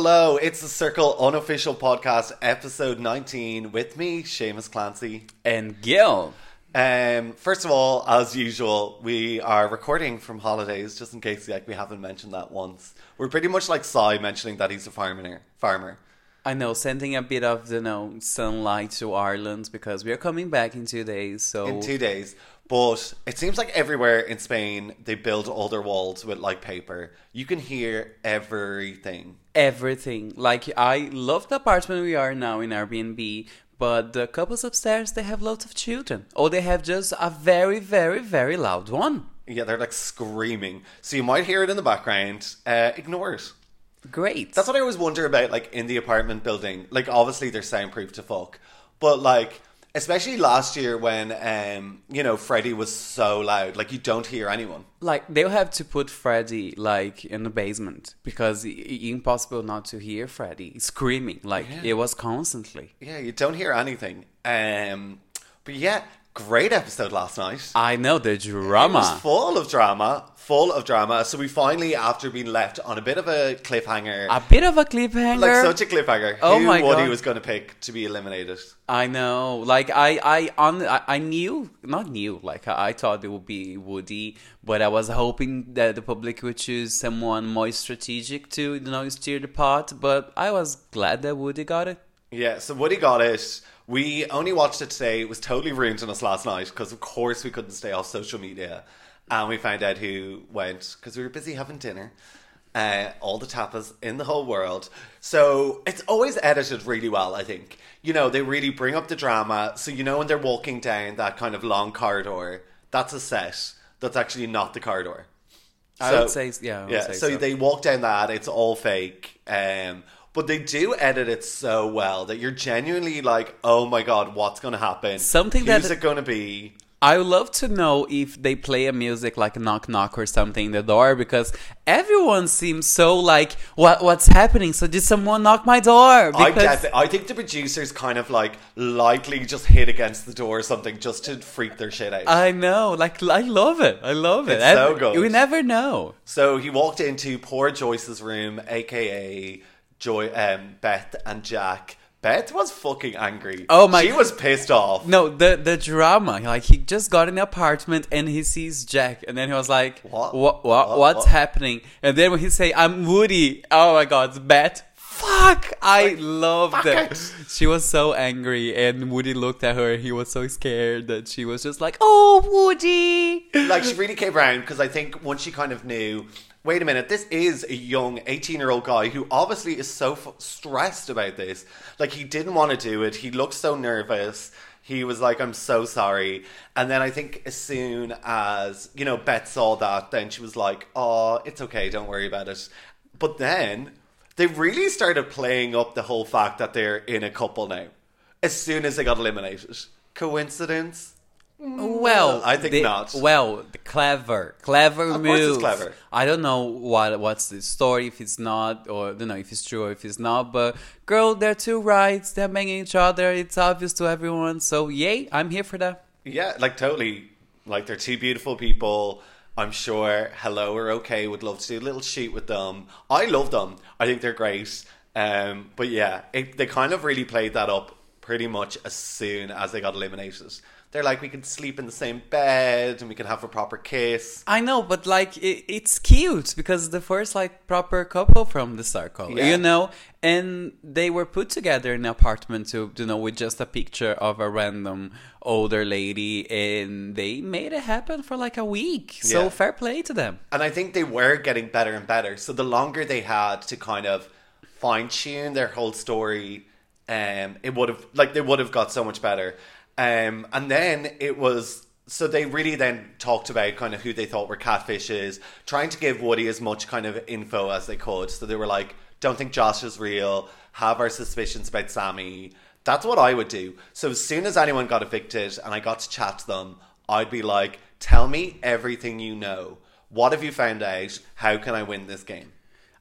hello. It's the Circle Unofficial Podcast, episode 19, with me, Seamus Clancy. And Gil. Um, first of all, as usual, we are recording from holidays, just in case like we haven't mentioned that once. We're pretty much like Cy mentioning that he's a farmer. Farmer. I know, sending a bit of you know sunlight to Ireland because we are coming back in two days. So In two days. But it seems like everywhere in Spain they build all their walls with like paper. You can hear everything. Everything. Like I love the apartment we are now in Airbnb, but the couples upstairs they have lots of children, or they have just a very, very, very loud one. Yeah, they're like screaming. So you might hear it in the background. Uh, ignore it. Great. That's what I always wonder about, like in the apartment building. Like, obviously they're soundproof to fuck, but like, especially last year when, um, you know, Freddie was so loud, like you don't hear anyone. like they'll have to put Freddie like in the basement because impossible not to hear Freddie screaming like it was constantly. Yeah, you don't hear anything. Um, but yeah, great episode last night. I know the It was drama. full of drama, full of drama. So we finally, after being left on a bit of a cliffhanger, A bit of a cliffhanger. like such a cliffhanger, Oh who my Woody God. was going to pick to be eliminated. I know. Like I, I on, I, I knew, not knew. Like I, I thought it would be Woody, but I was hoping that the public would choose someone more strategic to, you know, steer the pot. But I was glad that Woody got it. Yeah, so Woody got it. We only watched it today. It was totally ruined on us last night because, of course, we couldn't stay off social media. And we found out who went because we were busy having dinner. Uh, all the tapas in the whole world. So it's always edited really well, I think. You know, they really bring up the drama. So, you know, when they're walking down that kind of long corridor, that's a set. That's actually not the corridor. I would say, yeah. Would Yeah, say so, they walk down that, it's all fake. Um, but they do edit it so well that you're genuinely like, oh my god, what's going to happen? Something Who's that- it going to be? I would love to know if they play a music like knock knock or something in the door because everyone seems so like what what's happening? So did someone knock my door? I, Because def- I think the producers kind of like lightly just hit against the door or something just to freak their shit out. I know, like I love it. I love it. It's so good. You never know. so he walked into poor Joyce's room, aka Joy, um, Beth and Jack. Beth was fucking angry. Oh my- She was pissed off. No, the the drama. Like he just got in the apartment and he sees Jack, and then he was like, What? What? What? What? what's What? happening?" And then when he say, "I'm Woody," oh my God, it's Beth. Fuck! I loved fuck that. it. She was so angry, and Woody looked at her. He was so scared that she was just like, "Oh, Woody!" like she really came around because I think once she kind of knew, wait a minute, this is a young eighteen-year-old guy who obviously is so f- stressed about this. Like he didn't want to do it. He looked so nervous. He was like, "I'm so sorry." And then I think as soon as you know Beth saw that, then she was like, "Oh, it's okay. Don't worry about it." But then they really started playing up the whole fact that they're in a couple now. As soon as they got eliminated, coincidence? Well, I think they- not. Well, the clever, clever Of move. course it's clever. I don't know what what's the story if it's not, or I don't know if it's true or if it's not. But girl, they're two rights. They're banging each other. It's obvious to everyone. So yay, I'm here for that. Yeah, like totally. Like they're two beautiful people. I'm sure Hello or OK would love to do a little shoot with them. I love them. I think they're great. Um, but yeah, it, they kind of really played that up pretty much as soon as they got eliminated. They're like, we can sleep in the same bed and we can have a proper kiss. I know, but like it, it's cute because the first like proper couple from the circle, Yeah. you know, and they were put together in an apartment to you know with just a picture of a random older lady, and they made it happen for like a week. So Yeah. fair play to them. And I think they were getting better and better. So the longer they had to kind of fine tune their whole story, um, it would have like they would have got so much better. Um, and then it was so they really then talked about kind of who they thought were catfishes, trying to give Woody as much kind of info as they could. So they were like, "Don't think Josh is real. Have our suspicions about Sammy." That's what I would do. So as soon as anyone got evicted and I got to chat to them, I'd be like, "Tell me everything you know. What have you found out? How can I win this game?"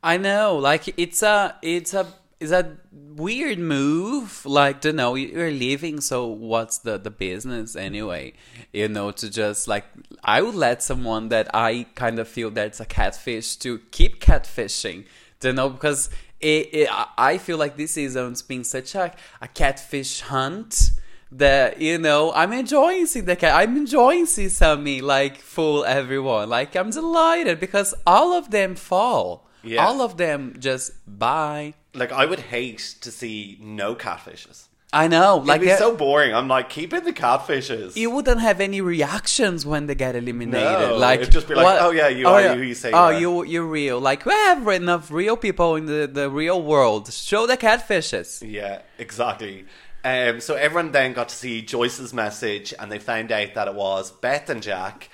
I know, like it's a it's a it's a weird move. Like to know you're leaving, so what's the the business anyway? You know, to just like I would let someone that I kind of feel that's a catfish to keep catfishing. You know, because it, it, I- I feel like this season's been such a, a catfish hunt that you know I'm enjoying seeing the cat. I'm enjoying seeing Sammy like fool everyone. Like I'm delighted because all of them fall. Yeah. All of them just bye. Like I would hate to see no catfishes. I know. Like It'd be so boring. I'm like, keep in the catfishes. you wouldn't have any reactions when they get eliminated. No, like it'd just be like, "Oh, yeah, you are who you say you Oh, are." you you're real. Like we have enough real people in the, the real world. Show the catfishes. Yeah, exactly. Um, so everyone then got to see Joyce's message, and they found out that it was Beth and Jack,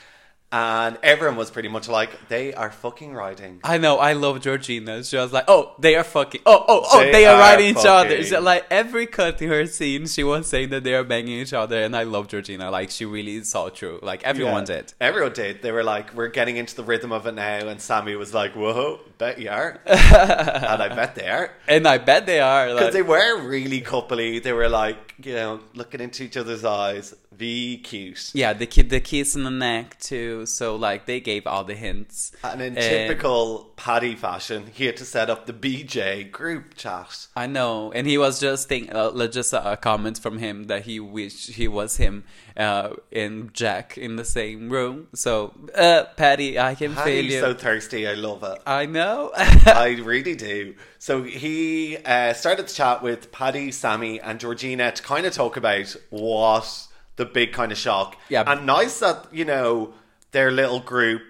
and everyone was pretty much like, they are fucking riding. I know. I love Georgina. She was like, "Oh, they are fucking. Oh, oh, oh, They they, are, are riding each other." So, like every cut in her scene, she was saying that they are banging each other, and I love Georgina. Like she really saw through. Like everyone Yeah. did. Everyone did. They were like, we're getting into the rhythm of it now, and Sammy was like, whoa, bet you are. and I bet they are. And I bet they are. Because Like, they were really coupley. They were like, you know, looking into each other's eyes. Be cute. yeah, the the kiss in the neck too. So like they gave all the hints. And in typical Paddy fashion, he had to set up the BJ group chat. I know, and he was just think, uh, just a, comment from him that he wished he was him uh, and Jack in the same room. So, uh, Paddy, I can feel you. so thirsty. I love it. I know. I really do. So he uh, started the chat with Paddy, Sammy, and Georgina to kind of talk about what the big kind of shock. Yeah. and nice that you know their little group.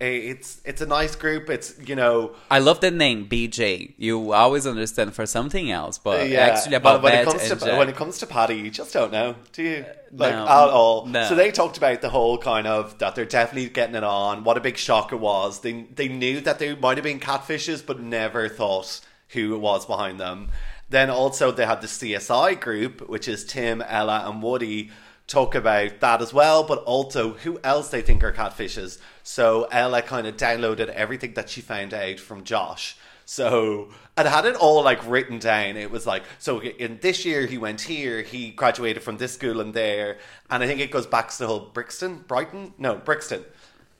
It's it's a nice group. It's you know I love the name BJ. You always understand for something else, but yeah. actually about when it comes to Jack- when it comes to Paddy, you just don't know, do you? Uh, like no. at all. No. So they talked about the whole kind of that they're definitely getting it on. What a big shock it was. They they knew that they might have been catfishes, but never thought who it was behind them. Then also they had the CSI group, which is Tim, Ella, and Woody. Talk about that as well, but also who else they think are catfishes. So Ella kind of downloaded everything that she found out from Josh. So and had it all like written down. It was like so in this year he went here, he graduated from this school and there, and I think it goes back to the whole Brixton, Brighton, no Brixton.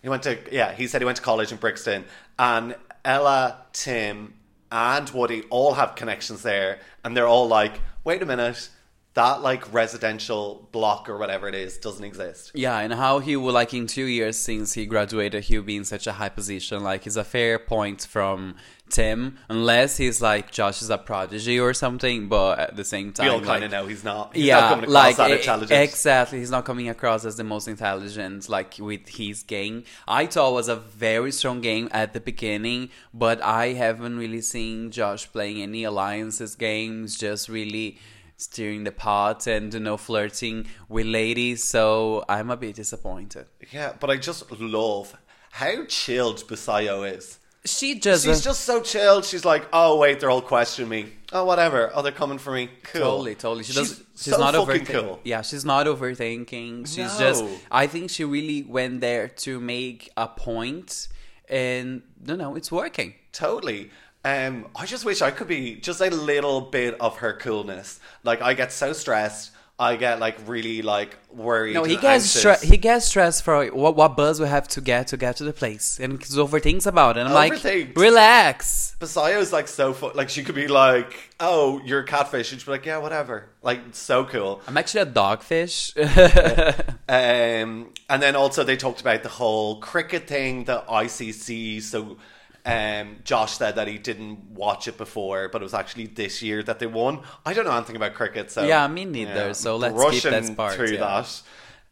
He went to yeah. He said he went to college in Brixton, and Ella, Tim, and Woody all have connections there, and they're all like, wait a minute. That like residential block or whatever it is doesn't exist. Yeah, and how he will like in two years since he graduated, he'll be in such a high position. Like, it's a fair point from Tim, unless he's like Josh is a prodigy or something. But at the same time, We all kind of know he's not. He's yeah, not coming across like that intelligent. exactly. He's not coming across as the most intelligent, like with his game. I thought it was a very strong game at the beginning, but I haven't really seen Josh playing any alliances games. Just really steering the pot and you know flirting with ladies. So I'm a bit disappointed. Yeah, but I just love how chilled Basayo is. She just She's just so chilled. She's like, oh wait, they're all questioning me. Oh whatever. Oh, they're coming for me. Cool. Totally, totally. She she's does. She's so not fucking overthinking. cool. Yeah, she's not overthinking. She's No. just. I think she really went there to make a point, and no, no, it's working. Totally. Um, I just wish I could be just a little bit of her coolness. Like I get so stressed. I get like really like worried. No, he and gets stre- he gets stressed for what what buzz we have to get to get to the place, and he overthinks about it. I'm like, relax. Basayo's like so fu- like she could be like, oh, you're a catfish. And she'd be like, yeah, whatever. Like so cool. I'm actually a dogfish. Um, and then also they talked about the whole cricket thing, the ICC. So um, Josh said that he didn't watch it before, but it was actually this year that they won. I don't know anything about cricket, so Yeah, me neither, so let's skip rushing that part, through yeah.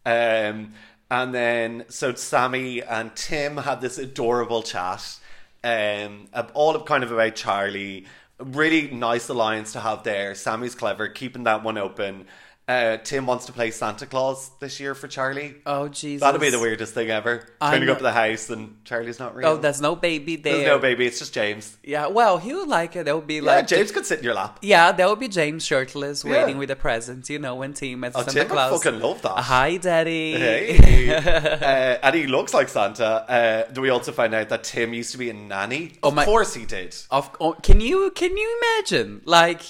that. Um, and then so Sammy and Tim had this adorable chat, um, all of kind of about Charlie. Really nice alliance to have there. Sammy's clever, keeping that one open. Uh, Tim wants to play Santa Claus this year for Charlie. oh Jesus, That'll be the weirdest thing ever. I Turning know- up to the house and Charlie's not real. Oh, there's no baby there. There's no baby. It's just James. Yeah, well, he would like it. That would be Yeah, like James could sit in your lap. Yeah, there would be James shirtless Yeah. waiting with a present, you know, when Tim at Oh, Santa Tim Claus. fucking love that. Hi, Daddy. Hey. uh, and he looks like Santa. Uh, do we also find out that Tim used to be a nanny? Oh, of my- course he did. Of oh, can you can you imagine like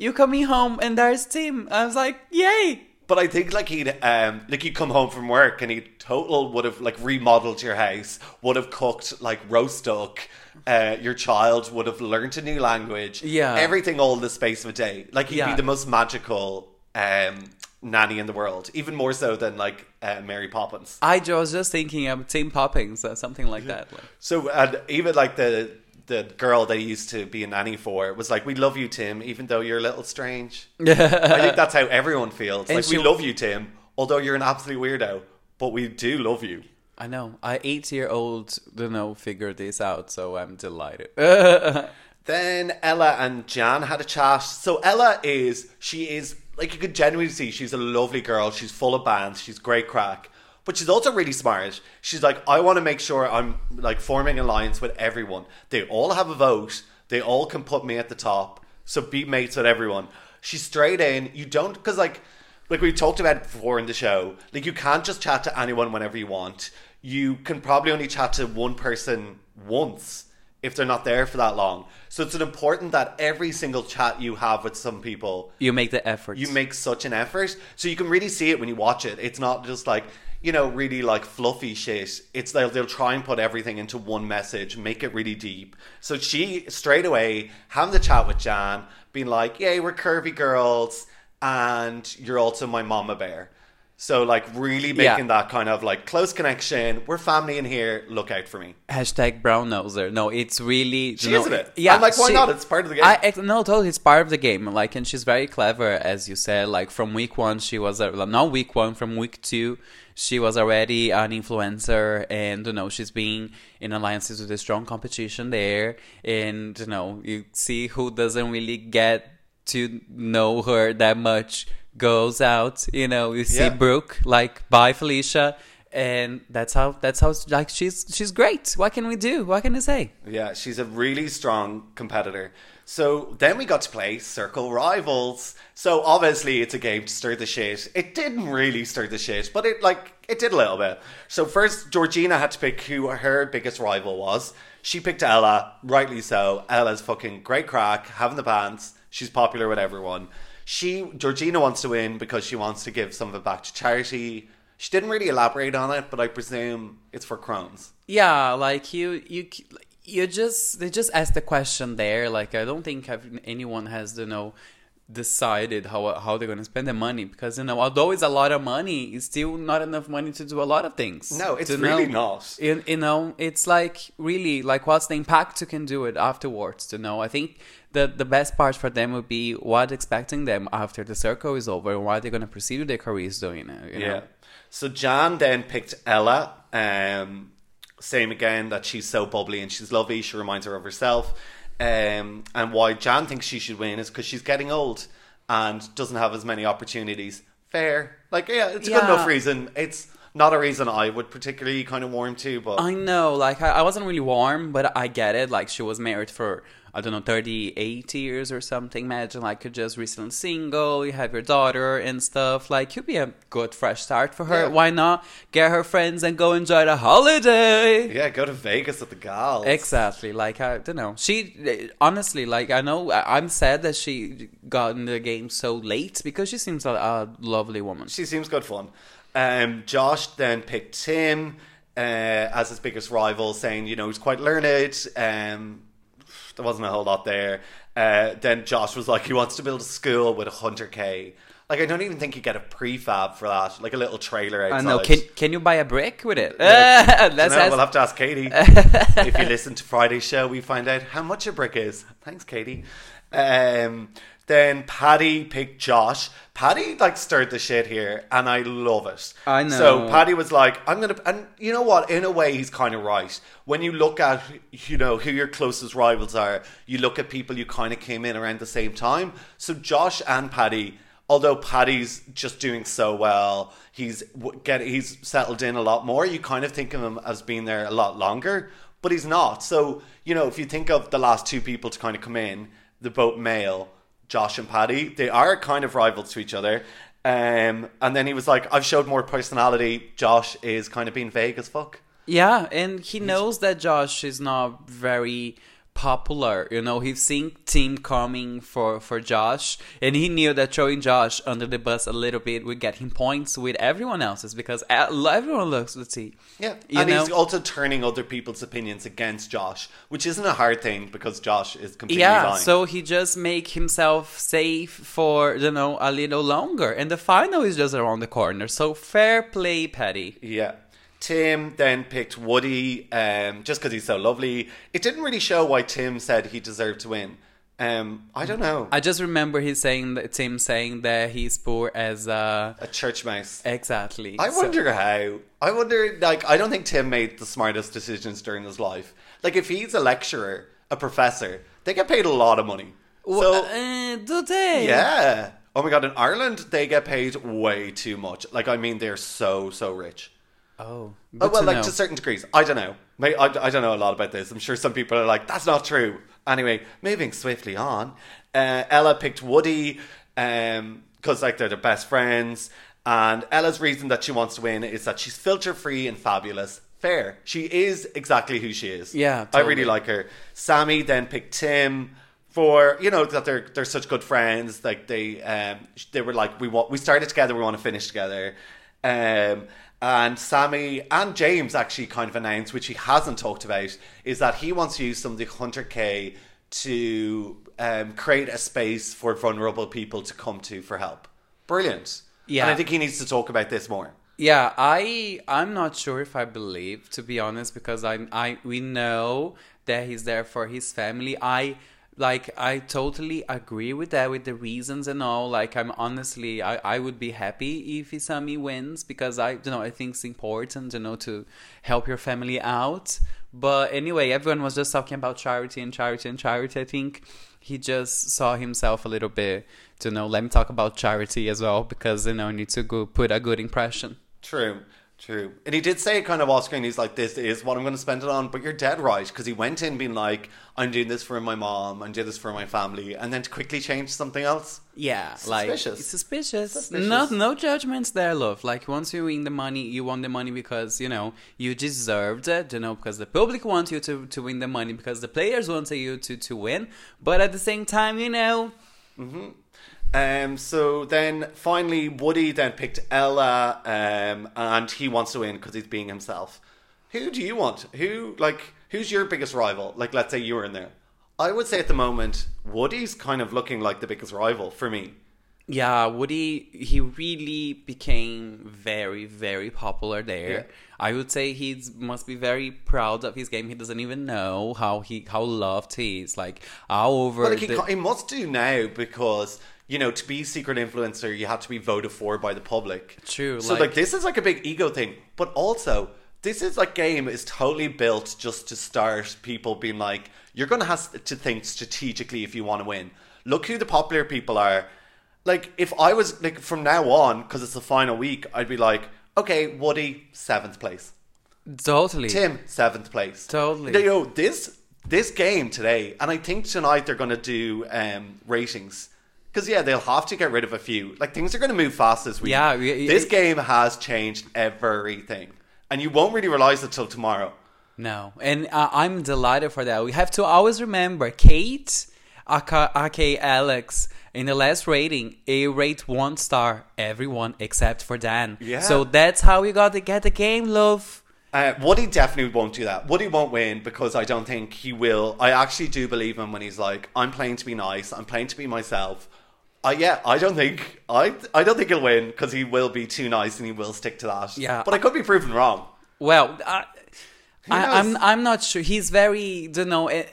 you coming home and there's Tim? I was like, yay! But I think like he'd um like you'd come home from work and he total would have like remodeled your house, would have cooked like roast duck, uh, your child would have learned a new language. Yeah. everything all in the space of a day. Like he'd Yeah. be the most magical um, nanny in the world, even more so than like uh, Mary Poppins. I was just thinking of Tim Poppins or something like that. Like, So and even like the the girl they used to be a nanny for was like, "We love you, Tim, even though you're a little strange." I think that's how everyone feels. And like she- we love you, Tim, although you're an absolute weirdo, but we do love you. I know. I eight year old don't know figure this out, so I'm delighted. Then Ella and Jan had a chat. So Ella is she is like you could genuinely see she's a lovely girl. She's full of bands. She's great crack, but she's also really smart. She's like I want to make sure I'm like forming an alliance with everyone. They all have a vote. They all can put me at the top. So be mates with everyone. She's straight in. You don't because like like we talked about before in the show. Like you can't just chat to anyone whenever you want. You can probably only chat to one person once if they're not there for that long. So it's important that every single chat you have with some people, you make the effort. you make such an effort. So you can really see it when you watch it. It's not just like, you know, really like fluffy shit. It's they'll, they'll try and put everything into one message, make it really deep. So she straight away having the chat with Jan, being like, Yay, we're curvy girls, and you're also my mama bear. So like really Yeah. making that kind of like close connection. We're family in here. Look out for me. Hashtag brown noser. No, it's really. She no, isn't it? Yeah, I'm like, why she- not? It's part of the game. I ex- no, totally. It's part of the game. Like, and she's very clever, as you said. Like from week one, she was a, not week one. From week two, she was already an influencer, and you know she's being in alliances with a strong competition there. And you know, you see who doesn't really get to know her that much goes out. You know, you see Yeah. Brooke like bye Felicia. And that's how that's how like she's she's great. What can we do? What can I say? Yeah, she's a really strong competitor. So then we got to play Circle Rivals. So obviously it's a game to stir the shit. It didn't really stir the shit, but it like it did a little bit. So first Georgina had to pick who her biggest rival was. She picked Ella, rightly so. Ella's fucking great crack, having the bands. She's popular with everyone. She Georgina wants to win because she wants to give some of it back to charity. She didn't really elaborate on it, but I presume it's for Crohn's. Yeah, like you, you, you just they just asked the question there. Like I don't think anyone has you know decided how how they're gonna spend the money because you know although it's a lot of money, it's still not enough money to do a lot of things. No, it's really know- not. You, you know, it's like really like what's the impact you can do it afterwards. To know, I think the the best part for them would be what expecting them after the circle is over and why they're gonna proceed with their careers doing it. You know? Yeah. So Jan then picked Ella. Um, same again that she's so bubbly and she's lovely. She reminds her of herself. Um, and why Jan thinks she should win is because she's getting old and doesn't have as many opportunities. Fair. Like, yeah, it's a good enough reason. It's not a reason I would particularly kind of warm to, but I know, like I, I wasn't really warm, but I get it. Like she was married for I don't know, 38 years or something. Imagine like you're just recently single, you have your daughter and stuff. Like you'd be a good fresh start for her. Yeah. Why not get her friends and go enjoy the holiday? yeah, go to Vegas with the gals. Exactly. Like I don't know. She honestly, like I know, I'm sad that she got in the game so late because she seems a, a lovely woman. She seems good fun. Um, Josh then picked Tim uh, as his biggest rival, saying, you know, he's quite learned. Um, there wasn't a whole lot there. Uh, then Josh was like, he wants to build a school with a 100k. Like, I don't even think you get a prefab for that, like a little trailer outside. I know. Can can you buy a brick with it? Yeah. Let's ask- we'll have to ask Katie. if you listen to Friday's show, we find out how much a brick is. Thanks, Katie. Um, then Paddy picked Josh. Paddy like stirred the shit here, and I love it. I know. So Paddy was like, "I'm gonna," and you know what? In a way, he's kind of right. When you look at, you know, who your closest rivals are, you look at people you kind of came in around the same time. So Josh and Paddy although Paddy's just doing so well, he's get he's settled in a lot more. You kind of think of him as being there a lot longer, but he's not. So you know, if you think of the last two people to kind of come in, the boat male, Josh and Paddy. they are kind of rivals to each other. Um, and then he was like, "I've showed more personality." Josh is kind of being vague as fuck. Yeah, and he knows that Josh is not very popular. You know, he's seen Tim coming for for Josh, and he knew that throwing Josh under the bus a little bit would get him points with everyone else's because everyone looks at T. Yeah, You and know? he's also turning other people's opinions against Josh, which isn't a hard thing because Josh is completely Yeah, lying. so he just make himself safe for you know a little longer, and the final is just around the corner. So fair play, Paddy. Yeah. Tim then picked Woody um, just because he's so lovely. It didn't really show why Tim said he deserved to win. Um, I don't know. I just remember he saying that Tim saying that he's poor as uh a church mouse. exactly. I So- wonder how. I wonder, like, I don't think Tim made the smartest decisions during his life. Like, if he's a lecturer, a professor, they get paid a lot of money. Wha- So, uh, do they? yeah. Oh my god, in Ireland, they get paid way too much. Like, I mean, they're so, so rich. Oh, Oh, well, to like know. to certain degrees. I don't know. May- I, I don't know a lot about this. I'm sure some people are like, that's not true. Anyway, moving swiftly on. Uh, Ella picked Woody because like they're the best friends. And Ella's reason that she wants to win is that she's filter free and fabulous. Fair. She is exactly who she is. Yeah, I really like her. Sammy then picked Tim for you know that they're they're such good friends. Like they um they were like we want we started together. We want to finish together. Um, and Sammy and James actually kind of announced, which he hasn't talked about, is that he wants to use some of the Hunter K to um, create a space for vulnerable people to come to for help. Brilliant. Yeah. And I think he needs to talk about this more. Yeah, I I'm not sure if I believe to be honest because I I we know that he's there for his family. I like I totally agree with that with the reasons and all. Like I'm honestly I, I would be happy if Isami wins because I you know I think it's important you know to help your family out. But anyway, everyone was just talking about charity and charity and charity. I think he just saw himself a little bit to know let me talk about charity as well because you know I need to go put a good impression. True, true. And he did say kind of off screen, he's like, this is what I'm going to spend it on. But you're dead right, because he went in being like, I'm doing this for my mom, I'm doing this for my family, and then to quickly change something else. Yeah, like Suspicious. it's suspicious. Suspicious. No, no judgments there, love. Like once you win the money, you want the money because you know you deserved it. You know because the public wants you to to win the money because the players want you to to win. But at the same time, you know, mm-hmm. Um, so then finally, Woody then picked Ella, um, and he wants to win because he's being himself. Who do you want? Who, like, who's your biggest rival? Like, let's say you were in there. I would say at the moment, Woody's kind of looking like the biggest rival for me. yeah, Woody he really became very very popular there. Yeah. I would say he must be very proud of his game. He doesn't even know how he how loved he is. Like all over. But like he, the- he must do now because you know to be secret influencer, you have to be voted for by the public. True, So like- like, this is like a big ego thing, but also this is like game is totally built just to start people being like, you're gonna have to think strategically if you want to win. Look who the popular people are. Like if I was like from now on because it's the final week, I'd be like, okay, Woody seventh place. totally. Tim, seventh place. Totally. You know, this this game today, and I think tonight they're going to do um, ratings. Because, yeah, they'll have to get rid of a few. Like, things are going to move fast this week. Yeah, we- This it- game has changed everything. And you won't really realize it till tomorrow. No, and uh, I'm delighted for that. We have to always remember Kate, aka, aka Alex, in the last rating, a rate one star everyone except for Dan. Yeah. So that's how we got to get the game, love. Uh, Woody definitely won't do that. Woody won't win because I don't think he will. I actually do believe him when he's like, "I'm playing to be nice. I'm playing to be myself." Uh, yeah, I don't think I I don't think he'll win because he will be too nice and he will stick to that. Yeah. but I could be proven wrong. Well, I, I, knows? I'm I'm not sure. He's very, you know. eh,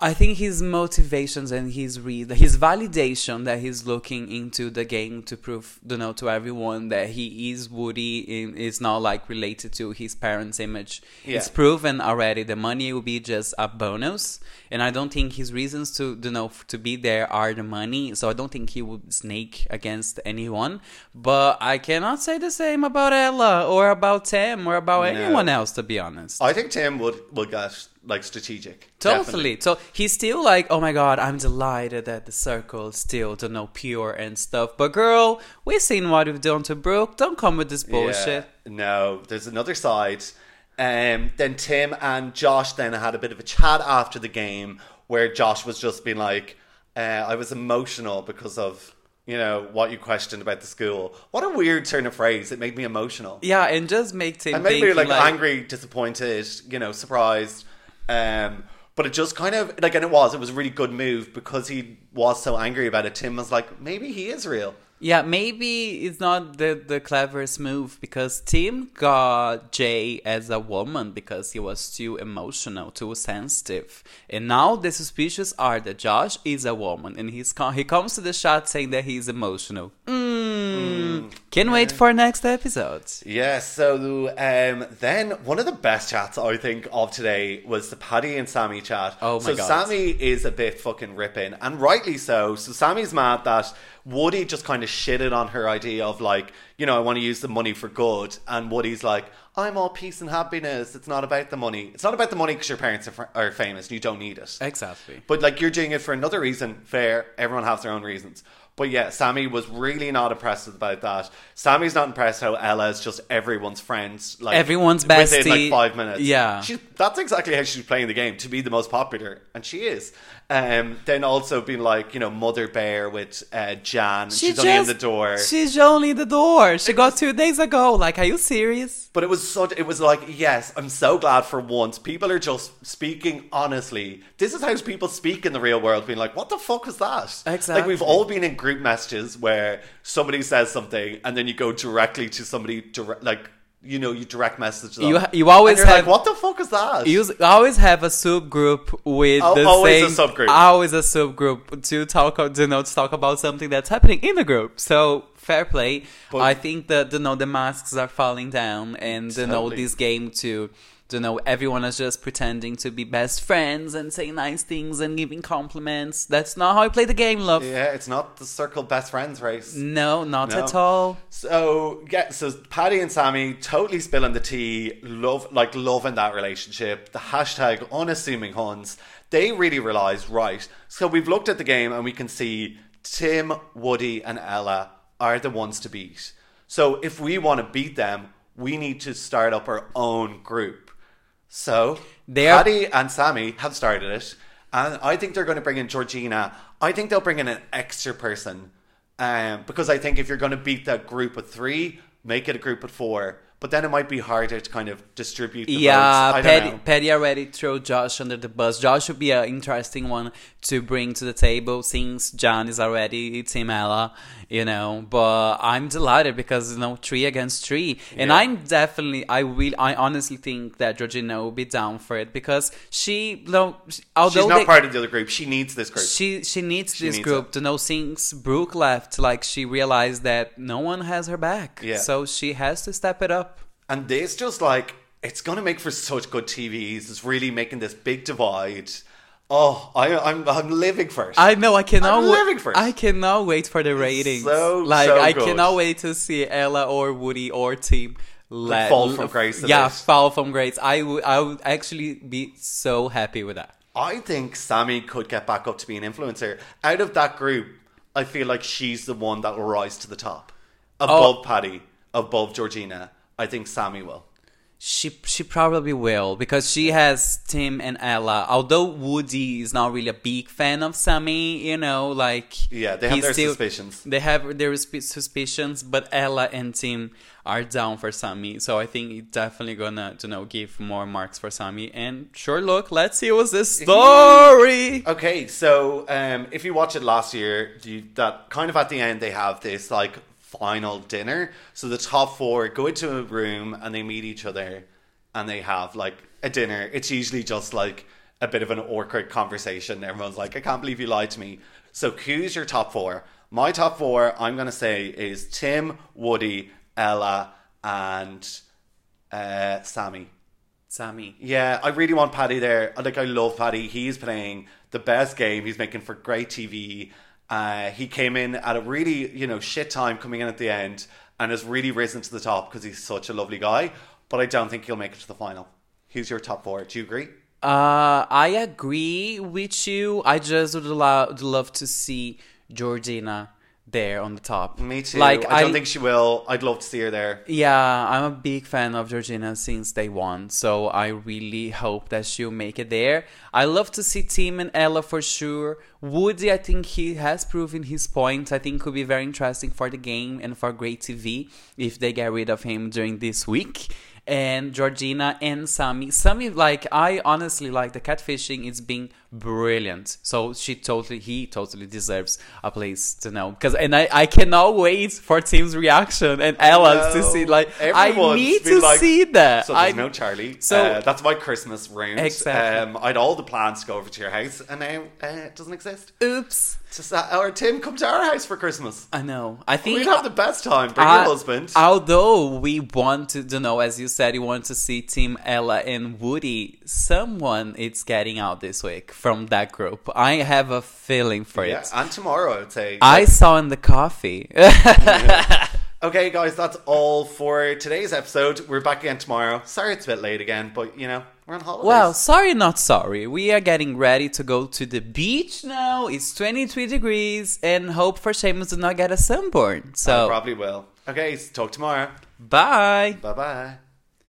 I think his motivations and his read, his validation that he's looking into the game to prove, you know, to everyone that he is Woody is not like related to his parents' image. Yeah. It's proven already. The money will be just a bonus, and I don't think his reasons to, you know, to be there are the money. So I don't think he would snake against anyone. But I cannot say the same about Ella or about Tim or about No. anyone else, to be honest. I think Tim would will get like strategic. Totally. So he's still like, oh my god, I'm delighted that the circle still don't know, pure and stuff. But girl, we've seen what we've done to Brooke. Don't come with this bullshit. Yeah. No, there's another side. Um, then Tim and Josh then had a bit of a chat after the game where Josh was just being like, uh, I was emotional because of you know what you questioned about the school. What a weird turn of phrase! It made me emotional. Yeah, and just make Tim And maybe think, like, angry, disappointed, you know, surprised. Um, but it just kind of like, and it was, it was a really good move because he was so angry about it. Tim was like, maybe he is real. Yeah, maybe it's not the, the cleverest move because Tim got Jay as a woman because he was too emotional, too sensitive. And now the suspicious are that Josh is a woman and he's com- he comes to the shot saying that he's emotional. Mm. Can wait for next episode. Yeah, so um, then one of the best chats I think of today was the Paddy and Sammy chat. Oh my so God. Sammy is a bit fucking ripping, and rightly so. So Sammy's mad that Woody just kind of shitted on her idea of like, you know, I want to use the money for good, and Woody's like, I'm all peace and happiness. It's not about the money. It's not about the money because your parents are, f- are famous and you don't need it. Exactly. But like you're doing it for another reason, fair. Everyone has their own reasons. But yeah, Sammy was really not impressed about that. Sammy's not impressed how Ella is just everyone's friends, like Everyone's within like five minutes. Yeah. she, that's exactly how she's playing the game to be the most popular, and she is. Um, then also being like you know Mother Bear with uh, Jan, and she's only in the door. She's only in the door. She got two days ago. Like, are you serious? But it was such. It was like, yes, I'm so glad for once. People are just speaking honestly. This is how people speak in the real world. Being like, what the fuck was that? Exactly. Like we've all been in group messages where somebody says something and then you go directly to somebody, direct, like you know, you direct message them. You- you always have- like, what the fuck is that? You always have a subgroup with Al- the always same. a subgroup. Always a subgroup to talk, o- you know, to talk about something that's happening in the group. So fair play. But- I think that you know the masks are falling down, and you know this game to. You know, everyone is just pretending to be best friends and saying nice things and giving compliments. That's not how I play the game, love. yeah, it's not the circle best friends race. No, not No. at all. So yeah, so Paddy and Sammy totally spilling the tea, love like loving that relationship. The hashtag unassuming Huns. They really realised right. So we've looked at the game and we can see Tim, Woody, and Ella are the ones to beat. So if we want to beat them, we need to start up our own group. So They are- Paddy and Sammy have started it, and I think they're going to bring in Georgina. I think they'll bring in an extra person, um, because I think if you're going to beat that group of three, make it a group of four. But then it might be harder to kind of distribute. The Yeah, votes. I don't Petty, know. Petty already threw Josh under the bus. Josh would be an interesting one to bring to the table since Jan is already Team Ella, you know. But I'm delighted because, you know, three against three. And Yeah. I'm definitely, I will, I honestly think that Georgina will be down for it because she, you know, although She's not they- part of the other group. She needs this group. she she needs She this needs group to know since Brooke left, like she realized that no one has her back. Yeah. So she has to step it up. And this just like it's going to make for such good TVs. It's really making this big divide. Oh, I, I'm I'm living for it. I know. I cannot. I'm living for it. I cannot wait for the ratings. so, like so I good. cannot wait to see Ella or Woody or Team let, fall from grace Yeah, fall from grace. I would. I would actually be so happy with that. I think Sammy could get back up to be an influencer. Out of that group, I feel like she's the one that will rise to the top. Above Oh. Paddy, above Georgina. I think Sammy will. She she probably will because she has Tim and Ella. Although Woody is not really a big fan of Sammy, you know, like Yeah, they have their still- suspicions. They have their suspicions, but Ella and Tim are down for Sammy. So I think it's definitely gonna you know give more marks for Sammy. And sure, look, let's see what's the story. Okay, so um, if you watch it last year, you, that kind of at the end they have this like final dinner. So the top four go into a room and they meet each other, and they have like a dinner. It's usually just like a bit of an awkward conversation. Everyone's like, "I can't believe you lied to me." So who's your top four? My top four, I'm gonna say, is Tim, Woody, Ella, and uh, Sammy. Sammy. Yeah, I really want Paddy there. Like, I love Paddy. He's playing the best game. He's making for great TV. Uh, he came in at a really, you know, shit time coming in at the end and has really risen to the top because he's such a lovely guy. But I don't think he'll make it to the final. Who's your top four? Do you agree? Uh, I agree with you. I just would, lo- would love to see Georgina there on the top. Me too. Like I don't think she will. I'd love to see her there. Yeah, I'm a big fan of Georgina since day one, so I really hope that she'll make it there. I love to see Tim and Ella for sure. Woody, I think he has proven his point. I think could be very interesting for the game and for great TV if they get rid of him during this week. And Georgina and Sammy. Sammy, like I honestly like the catfishing. It's been brilliant. So she totally, he totally deserves a place to know. Because and I, I cannot wait for Tim's reaction and Ella's to see. Like I need to like, see that. So there's I no Charlie. So- uh, that's my Christmas round. Exactly. Um, I had all the plans to go over to your house, and now uh, it doesn't exist. oops. Uh, or Tim, come to our house for Christmas. I know. I think We'd have the best time. Bring your husband. Although we want to, you know, as you said, you want to see Tim, Ella, and Woody. Someone is getting out this week from that group. I have a feeling for yeah, it. and tomorrow, I would say. I saw in the coffee. Okay, guys, that's all for today's episode. We're back again tomorrow. Sorry it's a bit late again, but you know, we're on holidays. well, sorry, not sorry. We are getting ready to go to the beach now. It's 23 degrees, and hope for Seamus to not get a sunburn. I So, probably will. Okay, talk tomorrow. bye. Bye bye.